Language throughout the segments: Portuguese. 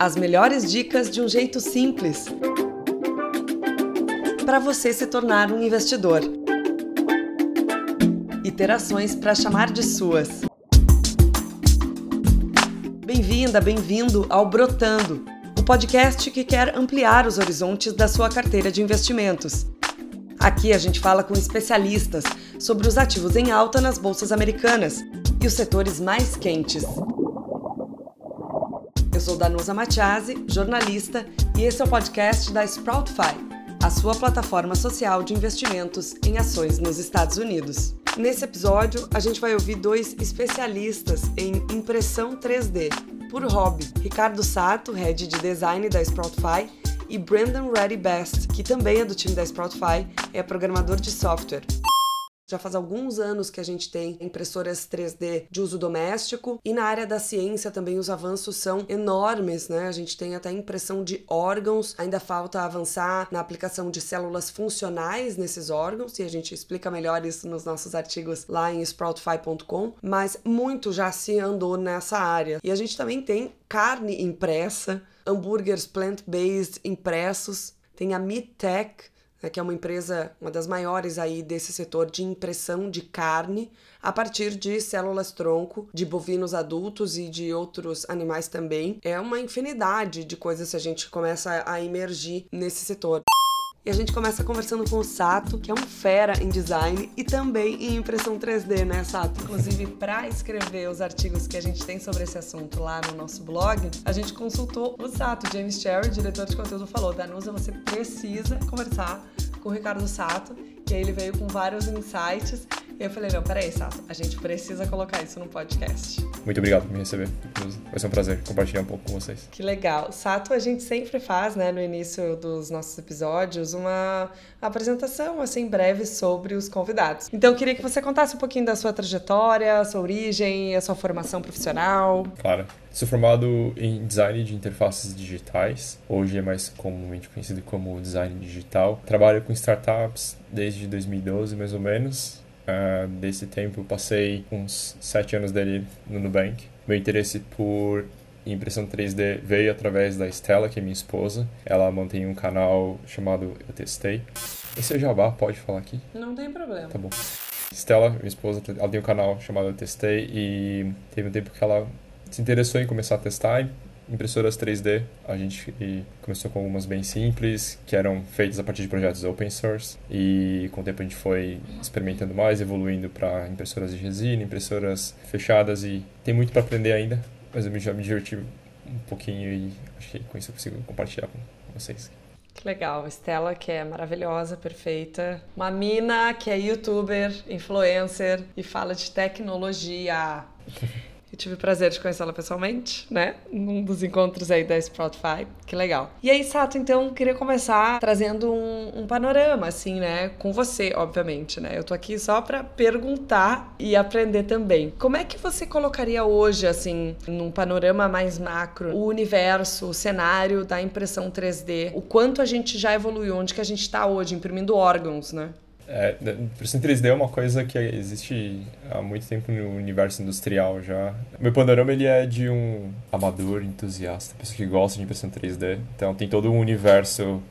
As melhores dicas de um jeito simples para você se tornar um investidor. Iterações para chamar de suas. Bem-vinda, bem-vindo ao Brotando, o podcast que quer ampliar os horizontes da sua carteira de investimentos. Aqui a gente fala com especialistas sobre os ativos em alta nas bolsas americanas e os setores mais quentes. Eu sou Danusa Matiasi, jornalista, e esse é o podcast da Sproutify, a sua plataforma social de investimentos em ações nos Estados Unidos. Nesse episódio, a gente vai ouvir dois especialistas em impressão 3D, por hobby, Ricardo Sato, head de design da Sproutify, e Brandon Reddy Best, que também é do time da Sproutify, é programador de software. Já faz alguns anos que a gente tem impressoras 3D de uso doméstico e na área da ciência também os avanços são enormes, né? A gente tem até impressão de órgãos, ainda falta avançar na aplicação de células funcionais nesses órgãos e a gente explica melhor isso nos nossos artigos lá em sproutify.com, mas muito já se andou nessa área. E a gente também tem carne impressa, hambúrgueres plant-based impressos, tem a MeatTech, né, que é uma empresa, uma das maiores aí desse setor de impressão de carne a partir de células tronco de bovinos adultos e de outros animais também. É uma infinidade de coisas se a gente começa a emergir nesse setor. E a gente começa conversando com o Sato, que é um fera em design e também em impressão 3D, né, Sato? Inclusive, para escrever os artigos que a gente tem sobre esse assunto lá no nosso blog, a gente consultou o Sato, James Cherry, diretor de conteúdo, falou: Danusa, você precisa conversar com o Ricardo Sato. E aí ele veio com vários insights eu falei, não, peraí, Sato, a gente precisa colocar isso no podcast. Muito obrigado por me receber. Vai ser um prazer compartilhar um pouco com vocês. Que legal. Sato, a gente sempre faz, né, no início dos nossos episódios, uma apresentação, assim, breve sobre os convidados. Então, eu queria que você contasse um pouquinho da sua trajetória, sua origem, a sua formação profissional. Claro. Sou formado em design de interfaces digitais, hoje é mais comumente conhecido como design digital. Trabalho com startups desde 2012, mais ou menos. Uh, desse tempo, passei uns sete anos dele no Nubank. Meu interesse por impressão 3D veio através da Estela, que é minha esposa. Ela mantém um canal chamado Eu Testei. Esse é o Jabá, pode falar aqui? Não tem problema. Tá bom. Estela, minha esposa, ela tem um canal chamado Eu Testei e teve um tempo que ela se interessou em começar a testar impressoras 3D. A gente começou com algumas bem simples, que eram feitas a partir de projetos open source. E com o tempo a gente foi experimentando mais, evoluindo para impressoras de resina, impressoras fechadas. E tem muito para aprender ainda, mas eu já me diverti um pouquinho e acho que com isso eu consigo compartilhar com vocês. Que legal, Estela, que é maravilhosa, perfeita. Uma mina que é youtuber, influencer e fala de tecnologia. Eu tive o prazer de conhecê-la pessoalmente, né? Num dos encontros aí da Spotify. Que legal. E aí, Sato, então, queria começar trazendo um, um, panorama, assim, né? Com você, obviamente, né? Eu tô aqui só para perguntar e aprender também. Como é que você colocaria hoje, assim, num panorama mais macro, o universo, o cenário da impressão 3D? O quanto a gente já evoluiu, onde que a gente tá hoje, imprimindo órgãos, né? É, impressão 3D é uma coisa que existe há muito tempo no universo industrial já. Meu panorama ele é de um amador entusiasta, pessoa que gosta de impressão 3D. Então tem todo um universo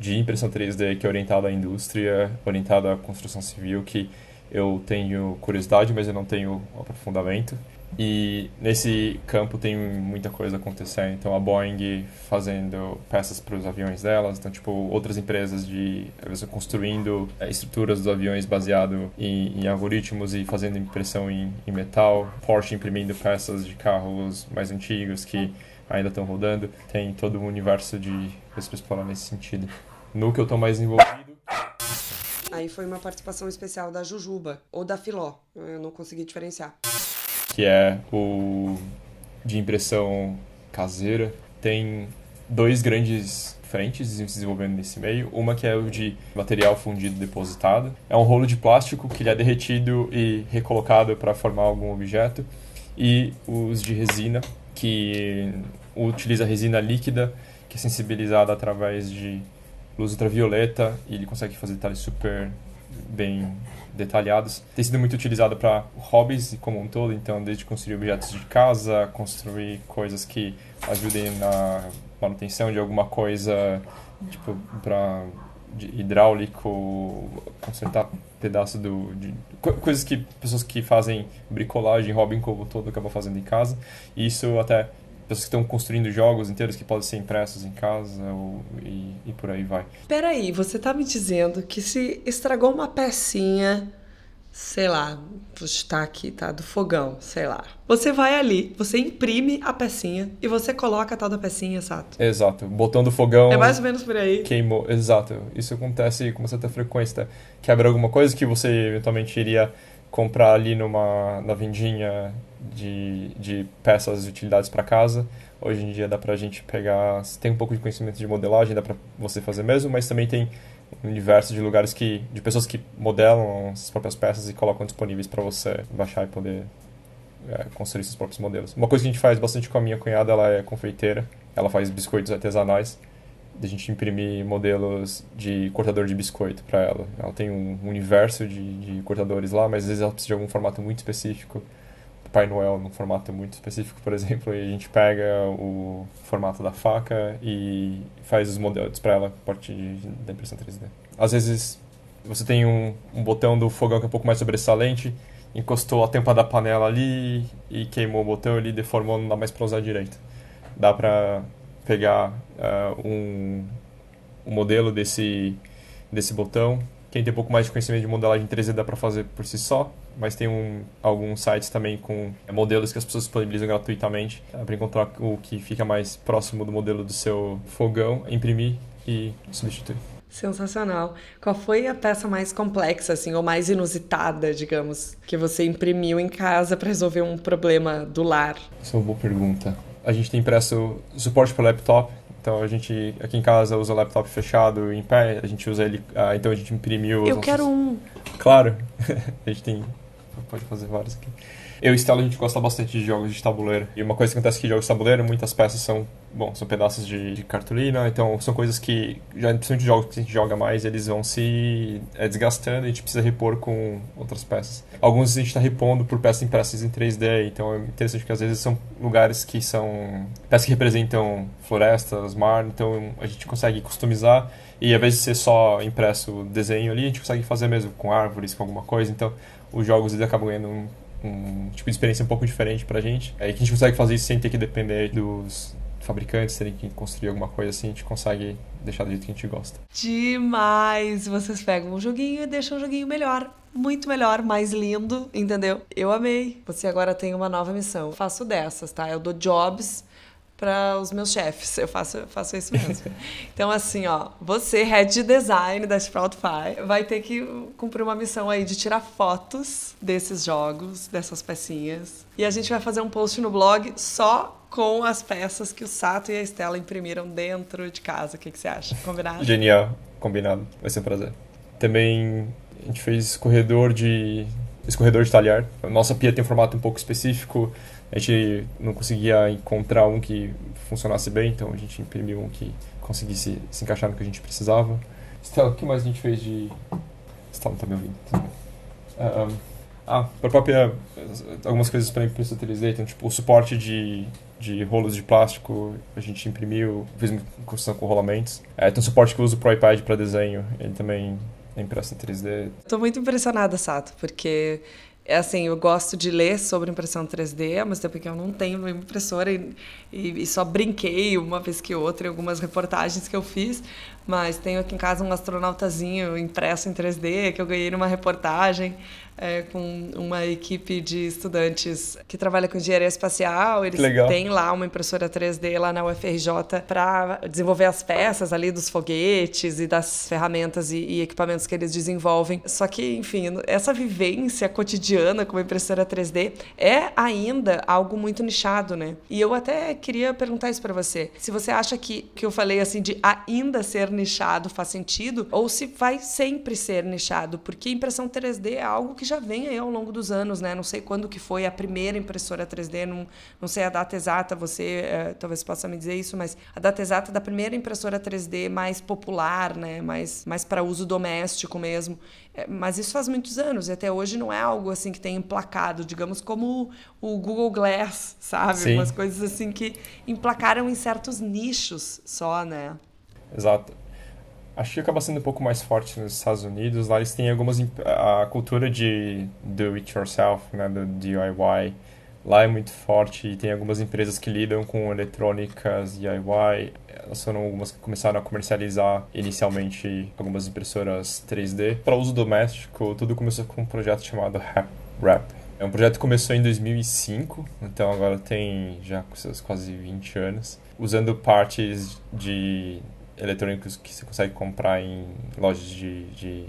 de impressão 3D que é orientado à indústria, orientado à construção civil, que eu tenho curiosidade, mas eu não tenho aprofundamento. E nesse campo tem muita coisa acontecendo. Então a Boeing fazendo peças para os aviões delas, então tipo outras empresas de construindo é, estruturas dos aviões baseado em, em algoritmos e fazendo impressão em, em, metal, Porsche imprimindo peças de carros mais antigos que ainda estão rodando. Tem todo um universo de coisas para explorar nesse sentido. No que eu estou mais envolvido Aí foi uma participação especial da Jujuba ou da Filó, eu não consegui diferenciar que é o de impressão caseira. Tem dois grandes frentes se desenvolvendo nesse meio. Uma que é o de material fundido depositado. É um rolo de plástico que é derretido e recolocado para formar algum objeto. E os de resina, que utiliza resina líquida, que é sensibilizada através de luz ultravioleta e ele consegue fazer detalhes super bem detalhados. Tem sido muito utilizado para hobbies como um todo, então desde construir objetos de casa, construir coisas que ajudem na manutenção de alguma coisa, tipo para hidráulico, consertar pedaço do de, coisas que pessoas que fazem bricolagem, hobby como um todo acabam fazendo em casa. E isso até pessoas que estão construindo jogos inteiros que podem ser impressos em casa ou, e, e por aí vai. Peraí, você está me dizendo que se estragou uma pecinha, sei lá, vou chutar aqui, tá? Do fogão, sei lá. Você vai ali, você imprime a pecinha e você coloca a tal da pecinha, exato. Exato. O botão do fogão. É mais ou menos por aí. Queimou. Exato. Isso acontece com certa frequência. Tá? Quebra alguma coisa que você eventualmente iria comprar ali numa na vendinha de, de peças e utilidades para casa. Hoje em dia dá para a gente pegar, tem um pouco de conhecimento de modelagem, dá para você fazer mesmo, mas também tem um universo de lugares que de pessoas que modelam as próprias peças e colocam disponíveis para você baixar e poder é, construir seus próprios modelos. Uma coisa que a gente faz bastante com a minha cunhada, ela é confeiteira, ela faz biscoitos artesanais. A gente imprimir modelos de cortador de biscoito para ela. Ela tem um universo de, de cortadores lá, mas às vezes ela precisa de algum formato muito específico Pai Noel num formato muito específico, por exemplo, e a gente pega o formato da faca e faz os modelos para ela a partir da impressão 3D. Às vezes você tem um, um botão do fogão que é um pouco mais sobressalente, encostou a tampa da panela ali e queimou o botão ali, deformou, não dá mais para usar direito. Dá para pegar uh, um, um modelo desse, desse botão. Quem tem um pouco mais de conhecimento de modelagem 3D dá para fazer por si só mas tem um, alguns sites também com é, modelos que as pessoas disponibilizam gratuitamente tá? para encontrar o que fica mais próximo do modelo do seu fogão, imprimir e substituir. Sensacional. Qual foi a peça mais complexa, assim, ou mais inusitada, digamos, que você imprimiu em casa para resolver um problema do lar? Essa é uma boa pergunta. A gente tem impresso suporte para laptop, então a gente aqui em casa usa o laptop fechado em pé, a gente usa ele, ah, então a gente imprimiu. Eu quero um. Claro, a gente tem pode fazer vários aqui. Eu e Stella, a gente gosta bastante de jogos de tabuleiro. E uma coisa que acontece aqui em jogos de tabuleiro, muitas peças são, bom, são pedaços de, de cartolina, então são coisas que, já principalmente jogos que a gente joga mais, eles vão se é, desgastando e a gente precisa repor com outras peças. Alguns a gente está repondo por peças impressas em 3D, então é interessante porque às vezes são lugares que são peças que representam florestas, mar, então a gente consegue customizar e ao invés de ser só impresso o desenho ali, a gente consegue fazer mesmo com árvores, com alguma coisa, então os jogos eles acabam ganhando um tipo de experiência um pouco diferente pra gente. É que a gente consegue fazer isso sem ter que depender dos fabricantes terem que construir alguma coisa assim, a gente consegue deixar do jeito que a gente gosta. Demais! Vocês pegam um joguinho e deixam um joguinho melhor. Muito melhor, mais lindo, entendeu? Eu amei. Você agora tem uma nova missão. Eu faço dessas, tá? Eu dou jobs para os meus chefes. Eu faço, faço isso mesmo. então, assim, ó, você, head de design da Sproutify, vai ter que cumprir uma missão aí de tirar fotos desses jogos, dessas pecinhas. E a gente vai fazer um post no blog só com as peças que o Sato e a Estela imprimiram dentro de casa. O que, que você acha? Combinado? Genial, combinado. Vai ser um prazer. Também a gente fez corredor de escorredor de talhar. A nossa pia tem um formato um pouco específico a gente não conseguia encontrar um que funcionasse bem, então a gente imprimiu um que conseguisse se encaixar no que a gente precisava. Estela, o que mais a gente fez de. Estela não está me ouvindo. Um, ah, para própria. Algumas coisas para impressão 3D, então, tipo, o suporte de, de rolos de plástico a gente imprimiu, fez uma construção com rolamentos. É, tem um suporte que eu uso pro iPad para desenho, ele também é impresso em 3D. Estou muito impressionada, Sato, porque é assim, eu gosto de ler sobre impressão 3D, mas tempo que eu não tenho uma impressora e, e, e, só brinquei uma vez que outra em algumas reportagens que eu fiz, mas tenho aqui em casa um astronautazinho impresso em 3D que eu ganhei numa reportagem é, com uma equipe de estudantes que trabalha com engenharia espacial. Eles Legal. têm lá uma impressora 3D lá na UFRJ para desenvolver as peças ali dos foguetes e das ferramentas e, e, equipamentos que eles desenvolvem. Só que, enfim, essa vivência cotidiana com uma impressora 3D é ainda algo muito nichado, né? E eu até queria perguntar isso para você. Se você acha que que eu falei assim de ainda ser nichado faz sentido ou se vai sempre ser nichado, porque impressão 3D é algo que já vem aí ao longo dos anos, né? Não sei quando que foi a primeira impressora 3D, não, não sei a data exata, você é, talvez possa me dizer isso, mas a data exata da primeira impressora 3D mais popular, né? Mais, mais para uso doméstico mesmo. É, mas isso faz muitos anos e até hoje não é algo assim que tem emplacado, digamos, como o Google Glass, sabe? Sim. Umas coisas assim que emplacaram em certos nichos só, né? Exato. Acho que acaba sendo um pouco mais forte nos Estados Unidos. Lá eles têm algumas. A cultura de do it yourself, né, do DIY, lá é muito forte e tem algumas empresas que lidam com eletrônicas DIY. Elas foram algumas que começaram a comercializar inicialmente algumas impressoras 3D. Para uso doméstico, tudo começou com um projeto chamado Wrap. É um projeto que começou em 2005, então agora tem já quase 20 anos, usando partes de eletrônicos que você consegue comprar em lojas de, de,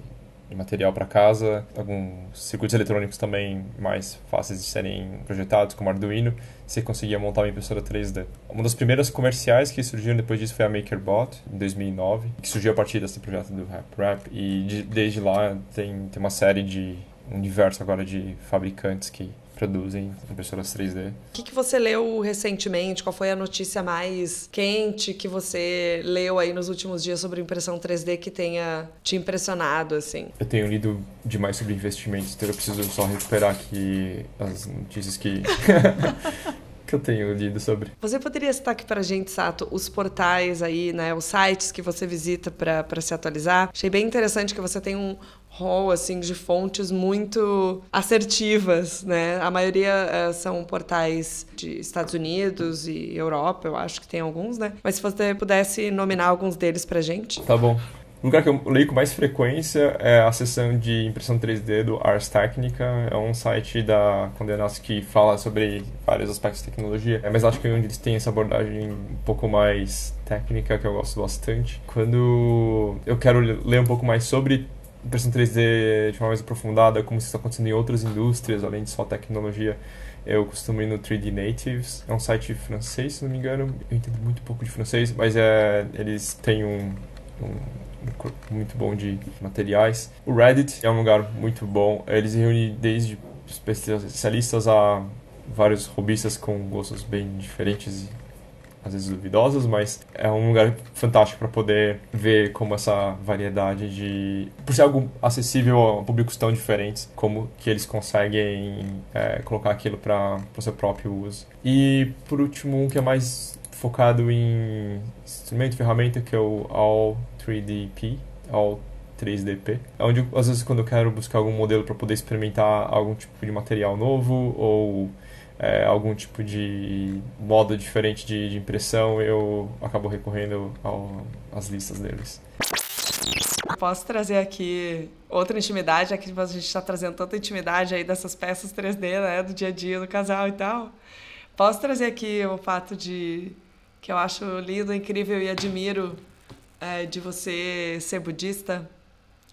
de material para casa, alguns circuitos eletrônicos também mais fáceis de serem projetados, como Arduino, você conseguia montar uma impressora 3D. Uma das primeiras comerciais que surgiram depois disso foi a MakerBot, em 2009, que surgiu a partir desse projeto do RapRap, e de, desde lá tem, tem uma série de universo agora de fabricantes que produzem impressoras 3D. O que, que você leu recentemente? Qual foi a notícia mais quente que você leu aí nos últimos dias sobre impressão 3D que tenha te impressionado, assim? Eu tenho lido demais sobre investimentos, então eu preciso só recuperar aqui as notícias que... que eu tenho lido sobre. Você poderia citar aqui pra gente, Sato, os portais aí, né, os sites que você visita para se atualizar? Achei bem interessante que você tem um, hall assim de fontes muito assertivas, né? A maioria uh, são portais de Estados Unidos e Europa, eu acho que tem alguns, né? Mas se você pudesse nominar alguns deles pra gente. Tá bom. O lugar que eu leio com mais frequência é a seção de impressão 3D do Ars Technica. É um site da Condé Nast que fala sobre vários aspectos de tecnologia, é, mas acho que onde eles têm essa abordagem um pouco mais técnica, que eu gosto bastante. Quando eu quero ler um pouco mais sobre impressão 3D de forma mais aprofundada, como isso está acontecendo em outras indústrias, além de só tecnologia, eu costumo ir no 3D Natives. É um site francês, se não me engano. Eu entendo muito pouco de francês, mas é, eles têm um, um muito bom de materiais. O Reddit é um lugar muito bom. Eles reúnem desde especialistas a vários robistas com gostos bem diferentes às vezes duvidosas, mas é um lugar fantástico para poder ver como essa variedade de. Por ser algo acessível a públicos tão diferentes, como que eles conseguem é, colocar aquilo para o seu próprio uso. E por último, um que é mais focado em instrumento, ferramenta, que é o All 3DP, All 3DP, é onde às vezes quando eu quero buscar algum modelo para poder experimentar algum tipo de material novo ou é, algum tipo de modo diferente de, de impressão, eu acabo recorrendo ao, às listas deles. Posso trazer aqui outra intimidade, que a gente está trazendo tanta intimidade aí dessas peças 3D, né, do dia a dia do casal e tal. Posso trazer aqui o fato de que eu acho lindo, incrível e admiro é, de você ser budista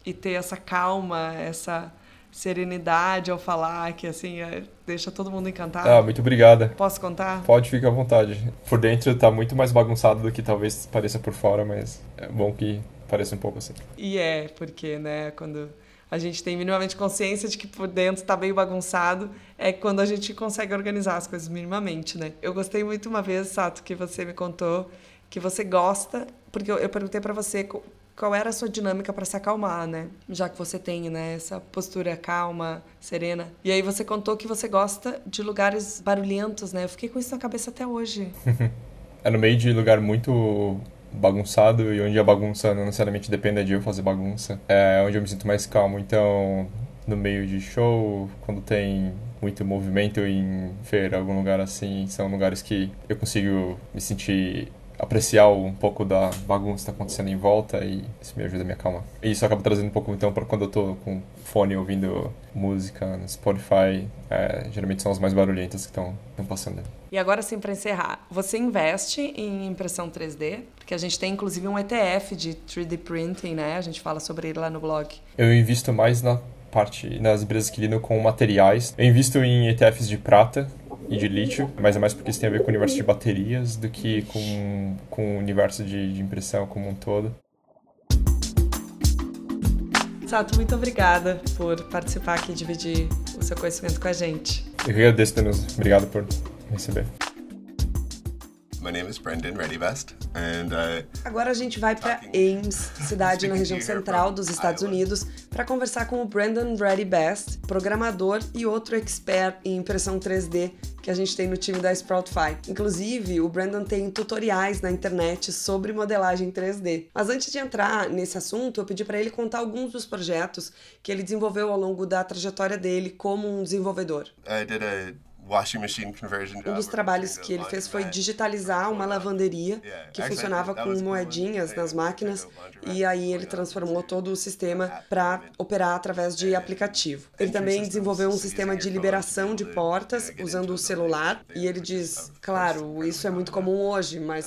e ter essa calma, essa serenidade ao falar, que assim, é, deixa todo mundo encantado. Ah, muito obrigada. Posso contar? Pode ficar à vontade. Por dentro tá muito mais bagunçado do que talvez pareça por fora, mas é bom que pareça um pouco assim. E é, porque, né, quando a gente tem minimamente consciência de que por dentro está meio bagunçado, é quando a gente consegue organizar as coisas minimamente, né? Eu gostei muito uma vez, Sato, que você me contou que você gosta, porque eu, eu perguntei para você qual era a sua dinâmica para se acalmar, né? Já que você tem, né, essa postura calma, serena. E aí você contou que você gosta de lugares barulhentos, né? Eu fiquei com isso na cabeça até hoje. é no meio de lugar muito bagunçado e onde a bagunça não necessariamente depende de eu fazer bagunça. É onde eu me sinto mais calmo. Então, no meio de show, quando tem muito movimento em feira, algum lugar assim, são lugares que eu consigo me sentir apreciar um pouco da bagunça que está acontecendo em volta e isso me ajuda a me acalmar. E isso acaba trazendo um pouco, então, para quando eu estou com fone ouvindo música no Spotify, é, geralmente são as mais barulhentas que estão passando. E agora sim, para encerrar, você investe em impressão 3D? Porque a gente tem inclusive um ETF de 3D printing, né? A gente fala sobre ele lá no blog. Eu invisto mais na parte nas empresas que lidam com materiais. Eu invisto em ETFs de prata, e de lítio, mas é mais porque isso tem a ver com o universo de baterias do que com, com o universo de, de impressão como um todo. Sato, muito obrigada por participar aqui e dividir o seu conhecimento com a gente. Eu agradeço, Denise. Obrigado por receber. My name is Brendan Reddybest, and uh, Agora a gente vai para Ames, cidade na região central dos Estados Unidos, para conversar com o Brendan Reddybest, programador e outro expert em impressão 3D que a gente tem no time da Sproutify. Inclusive, o Brandon tem tutoriais na internet sobre modelagem 3D. Mas antes de entrar nesse assunto, eu pedi para ele contar alguns dos projetos que ele desenvolveu ao longo da trajetória dele como um desenvolvedor. I did a washing machine conversion job. Um dos trabalhos que ele fez foi digitalizar uma lavanderia que funcionava com moedinhas nas máquinas e aí ele transformou todo o sistema para operar através de aplicativo. Ele também desenvolveu um sistema de liberação de portas usando o celular e ele diz, claro, isso é muito comum hoje, mas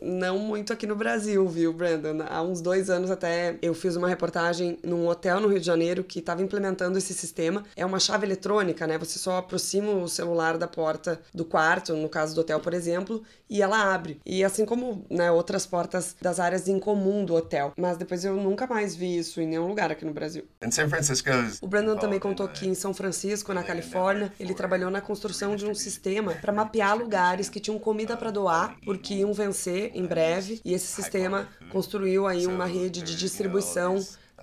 não muito aqui no Brasil, viu, Brandon? Há uns dois anos até eu fiz uma reportagem num hotel no Rio de Janeiro que estava implementando esse sistema. É uma chave eletrônica, né? Você só aproxima o celular celular da porta do quarto, no caso do hotel, por exemplo, e ela abre. E assim como né, outras portas das áreas em comum do hotel. Mas depois eu nunca mais vi isso em nenhum lugar aqui no Brasil. In San Francisco, O Brandon também contou que em São Francisco, na Califórnia, ele trabalhou na construção de um sistema para mapear lugares que tinham comida para doar, porque iam vencer em breve, e esse sistema construiu aí uma rede de distribuição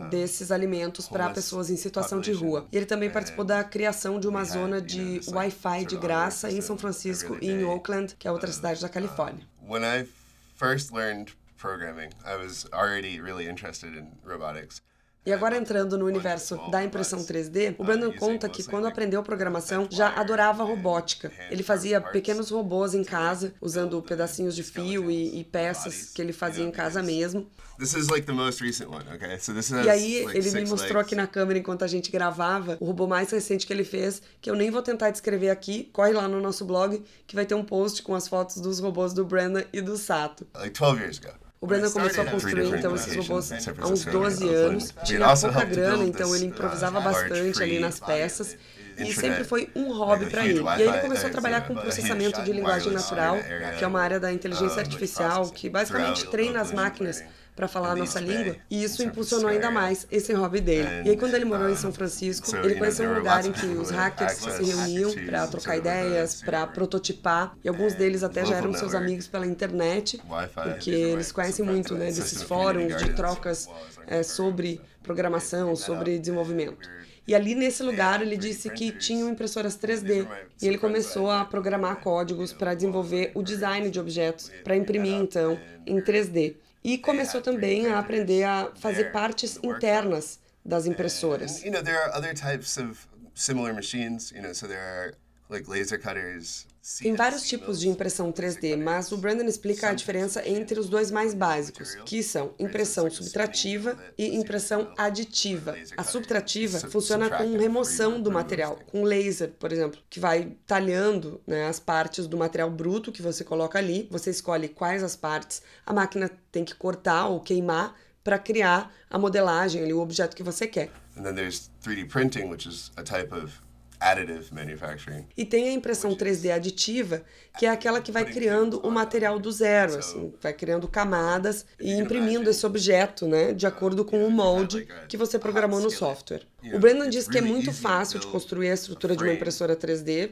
desses alimentos para pessoas em situação de rua. E ele também participou da criação de uma zona de Wi-Fi de graça em São Francisco e em Oakland, que é outra cidade da Califórnia. when I first learned programming, I was already really interested in robotics. E agora entrando no universo da impressão 3D, o Brandon conta que quando aprendeu programação já adorava robótica. Ele fazia pequenos robôs em casa, usando pedacinhos de fio e, e peças que ele fazia em casa mesmo. E aí ele me mostrou aqui na câmera enquanto a gente gravava o robô mais recente que ele fez, que eu nem vou tentar descrever aqui. Corre lá no nosso blog que vai ter um post com as fotos dos robôs do Brandon e do Sato. like 12 years ago. O Brandon começou a construir então esses robôs há uns 12 anos. Tinha pouca grana, então ele improvisava bastante ali nas peças. E sempre foi um hobby para ele. E aí ele começou a trabalhar com processamento de linguagem natural, que é uma área da inteligência artificial que basicamente treina as máquinas para falar a nossa língua, e isso impulsionou ainda mais esse hobby dele. E aí quando ele morou em São Francisco, ele conheceu um lugar em que os hackers se reuniam para trocar ideias, para prototipar, e alguns deles até já eram seus amigos pela internet, porque eles conhecem muito né, desses fóruns de trocas é, sobre programação, sobre desenvolvimento. E ali nesse lugar ele disse que tinham impressoras 3D e ele começou a programar códigos para desenvolver o design de objetos, para imprimir então em 3D. E começou também a aprender a fazer partes internas das impressoras. Tem vários tipos de impressão 3D, mas o Brandon explica a diferença entre os dois mais básicos, que são impressão subtrativa e impressão aditiva. A subtrativa funciona com remoção do material, com laser, por exemplo, que vai talhando né, as partes do material bruto que você coloca ali. Você escolhe quais as partes a máquina tem que cortar ou queimar para criar a modelagem, ali, o objeto que você quer. And then there's 3D printing, which is a type of additive manufacturing. E tem a impressão 3D aditiva, que é aquela que vai criando o material do zero, assim, vai criando camadas e imprimindo esse objeto, né, de acordo com o molde que você programou no software. O Brandon diz que é muito fácil de construir a estrutura de uma impressora 3D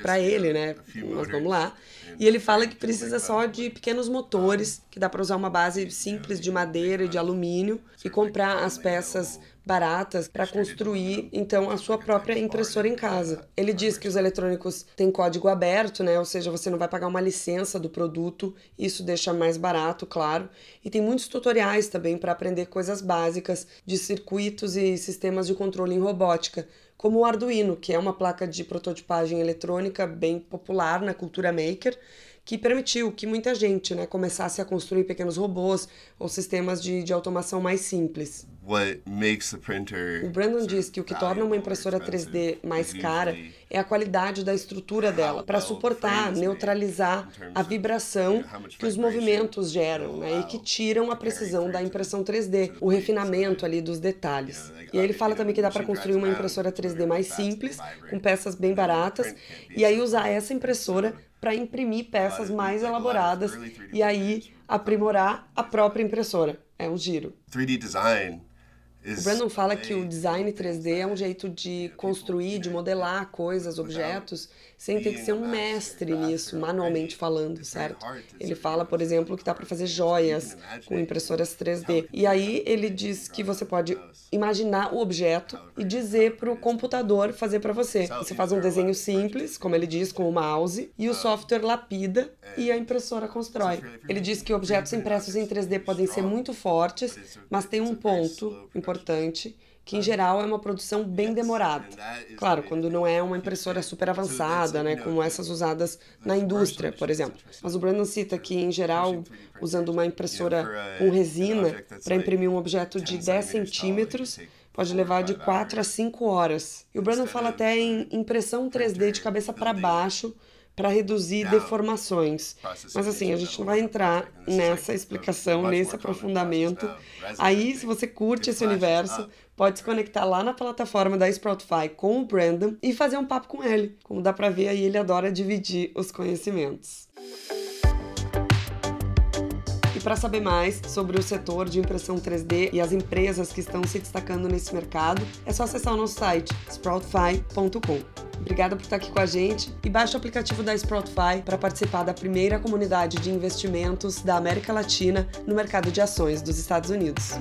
para ele, né? Nós vamos lá. E ele fala que precisa só de pequenos motores, que dá para usar uma base simples de madeira e de alumínio e comprar as peças baratas para construir então a sua própria impressora em casa. Ele diz que os eletrônicos têm código aberto, né? Ou seja, você não vai pagar uma licença do produto, isso deixa mais barato, claro. E tem muitos tutoriais também para aprender coisas básicas de circuitos e sistemas de controle em robótica, como o Arduino, que é uma placa de prototipagem eletrônica bem popular na cultura maker, que permitiu que muita gente né, começasse a construir pequenos robôs ou sistemas de, de automação mais simples. What makes the printer O Brandon diz que o que torna uma impressora expensive 3D mais is cara é a qualidade da estrutura dela, para suportar, neutralizar a vibração que os movimentos geram né, e que tiram a precisão da impressão 3D, o refinamento ali dos detalhes. E aí ele fala também que dá para construir uma impressora 3D mais simples, com peças bem baratas, e aí usar essa impressora para imprimir peças mais elaboradas e aí aprimorar a própria impressora. É um giro. 3D design O Brandon fala que o design 3D é um jeito de construir, de modelar coisas, objetos, sem ter que ser um mestre nisso, manualmente falando, certo? Ele fala, por exemplo, que dá para fazer joias com impressoras 3D. E aí ele diz que você pode imaginar o objeto e dizer para o computador fazer para você. Você faz um desenho simples, como ele diz, com o mouse, e o software lapida e a impressora constrói. Ele diz que objetos impressos em 3D podem ser muito fortes, mas tem um ponto importante que em geral é uma produção bem demorada. Claro, quando não é uma impressora super avançada, né, como essas usadas na indústria, por exemplo. Mas o Brandon cita que, em geral, usando uma impressora com resina para imprimir um objeto de 10 centímetros, pode levar de 4 a 5 horas. E o Brandon fala até em impressão 3D de cabeça para baixo, para reduzir deformações. Mas assim, a gente não vai entrar nessa explicação, nesse aprofundamento. Aí, se você curte esse universo, pode se conectar lá na plataforma da Sproutify com o Brandon e fazer um papo com ele. Como dá para ver aí, ele adora dividir os conhecimentos. Para saber mais sobre o setor de impressão 3D e as empresas que estão se destacando nesse mercado, é só acessar o nosso site sproutify.com. Obrigada por estar aqui com a gente e baixe o aplicativo da Sproutify para participar da primeira comunidade de investimentos da América Latina no mercado de ações dos Estados Unidos.